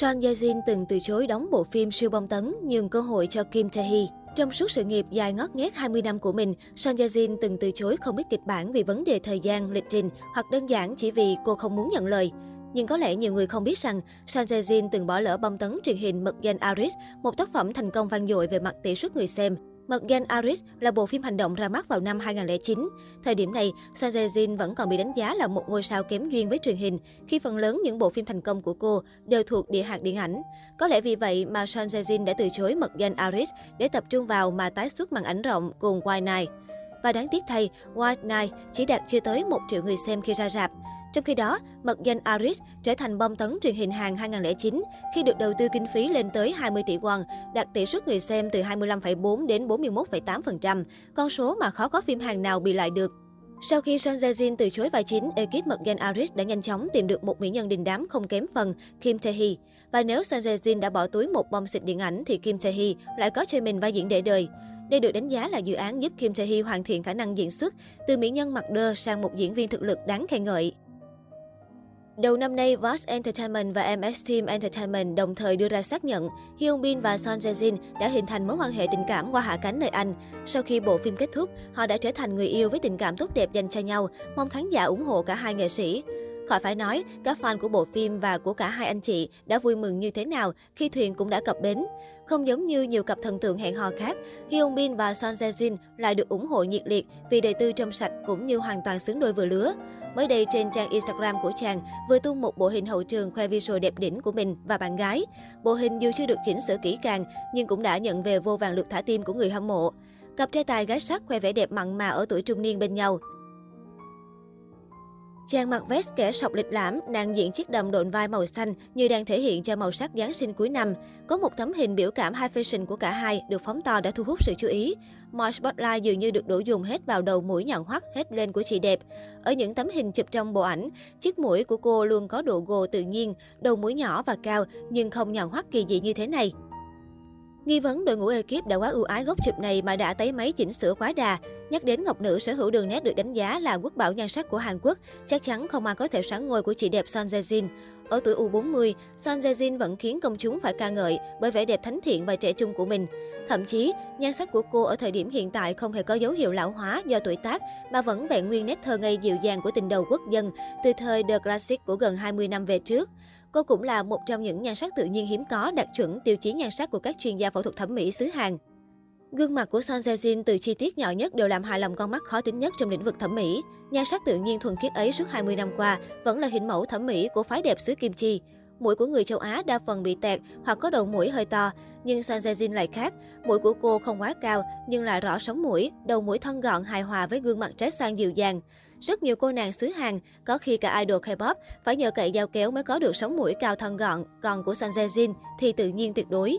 Son Ye Jin từng từ chối đóng bộ phim siêu bom tấn nhường cơ hội cho Kim Tae Hee. Trong suốt sự nghiệp dài ngót nghét 20 năm của mình, Son Ye Jin từng từ chối không ít kịch bản vì vấn đề thời gian, lịch trình hoặc đơn giản chỉ vì cô không muốn nhận lời. Nhưng có lẽ nhiều người không biết rằng, Son Ye Jin từng bỏ lỡ bom tấn truyền hình Mật danh Aris, một tác phẩm thành công vang dội về mặt tỷ suất người xem. Mật danh Aris là bộ phim hành động ra mắt vào năm 2009. Thời điểm này, Sanjay Jin vẫn còn bị đánh giá là một ngôi sao kém duyên với truyền hình, khi phần lớn những bộ phim thành công của cô đều thuộc địa hạt điện ảnh. Có lẽ vì vậy mà Sanjay Jin đã từ chối mật danh Aris để tập trung vào mà tái xuất màn ảnh rộng cùng White Night. Và đáng tiếc thay, White Night chỉ đạt chưa tới 1 triệu người xem khi ra rạp. Trong khi đó, mật danh Aris trở thành bom tấn truyền hình hàng 2009 khi được đầu tư kinh phí lên tới 20 tỷ won, đạt tỷ suất người xem từ 25,4 đến 41,8%, con số mà khó có phim hàng nào bị lại được. Sau khi Son Ye Jin từ chối vai chính, ekip mật danh Aris đã nhanh chóng tìm được một mỹ nhân đình đám không kém phần, Kim Tae Hee. Và nếu Son Ye Jin đã bỏ túi một bom xịt điện ảnh thì Kim Tae Hee lại có cho mình vai diễn để đời. Đây được đánh giá là dự án giúp Kim Tae Hee hoàn thiện khả năng diễn xuất, từ mỹ nhân mặt đơ sang một diễn viên thực lực đáng khen ngợi. Đầu năm nay, Vox Entertainment và MS Team Entertainment đồng thời đưa ra xác nhận Hyun Bin và Son Ye Jin đã hình thành mối quan hệ tình cảm qua hạ cánh nơi Anh. Sau khi bộ phim kết thúc, họ đã trở thành người yêu với tình cảm tốt đẹp dành cho nhau, mong khán giả ủng hộ cả hai nghệ sĩ. Khỏi phải nói, các fan của bộ phim và của cả hai anh chị đã vui mừng như thế nào khi thuyền cũng đã cập bến. Không giống như nhiều cặp thần tượng hẹn hò khác, Hyun Bin và Son Ye Jin lại được ủng hộ nhiệt liệt vì đời tư trong sạch cũng như hoàn toàn xứng đôi vừa lứa. Mới đây trên trang Instagram của chàng vừa tung một bộ hình hậu trường khoe visual đẹp đỉnh của mình và bạn gái. Bộ hình dù chưa được chỉnh sửa kỹ càng nhưng cũng đã nhận về vô vàng lượt thả tim của người hâm mộ. Cặp trai tài gái sắc khoe vẻ đẹp mặn mà ở tuổi trung niên bên nhau. Chàng mặc vest kẻ sọc lịch lãm, nàng diện chiếc đầm độn vai màu xanh như đang thể hiện cho màu sắc Giáng sinh cuối năm. Có một tấm hình biểu cảm hai fashion của cả hai được phóng to đã thu hút sự chú ý. Mọi spotlight dường như được đổ dùng hết vào đầu mũi nhọn hoắt hết lên của chị đẹp. Ở những tấm hình chụp trong bộ ảnh, chiếc mũi của cô luôn có độ gồ tự nhiên, đầu mũi nhỏ và cao nhưng không nhọn hoắt kỳ dị như thế này. Nghi vấn đội ngũ ekip đã quá ưu ái góc chụp này mà đã tấy máy chỉnh sửa quá đà. Nhắc đến Ngọc Nữ sở hữu đường nét được đánh giá là quốc bảo nhan sắc của Hàn Quốc, chắc chắn không ai có thể sáng ngôi của chị đẹp Son Ye Jin. Ở tuổi U40, Son Ye Jin vẫn khiến công chúng phải ca ngợi bởi vẻ đẹp thánh thiện và trẻ trung của mình. Thậm chí, nhan sắc của cô ở thời điểm hiện tại không hề có dấu hiệu lão hóa do tuổi tác, mà vẫn vẹn nguyên nét thơ ngây dịu dàng của tình đầu quốc dân từ thời The Classic của gần 20 năm về trước. Cô cũng là một trong những nhan sắc tự nhiên hiếm có đạt chuẩn tiêu chí nhan sắc của các chuyên gia phẫu thuật thẩm mỹ xứ Hàn. Gương mặt của Son Ye Jin từ chi tiết nhỏ nhất đều làm hài lòng con mắt khó tính nhất trong lĩnh vực thẩm mỹ. Nhan sắc tự nhiên thuần khiết ấy suốt 20 năm qua vẫn là hình mẫu thẩm mỹ của phái đẹp xứ Kim Chi. Mũi của người châu Á đa phần bị tẹt hoặc có đầu mũi hơi to, nhưng Son Ye Jin lại khác. Mũi của cô không quá cao nhưng lại rõ sống mũi, đầu mũi thân gọn hài hòa với gương mặt trái xoan dịu dàng. Rất nhiều cô nàng xứ Hàn, có khi cả idol K-pop phải nhờ cậy dao kéo mới có được sống mũi cao thân gọn, còn của Sanjay Jin thì tự nhiên tuyệt đối.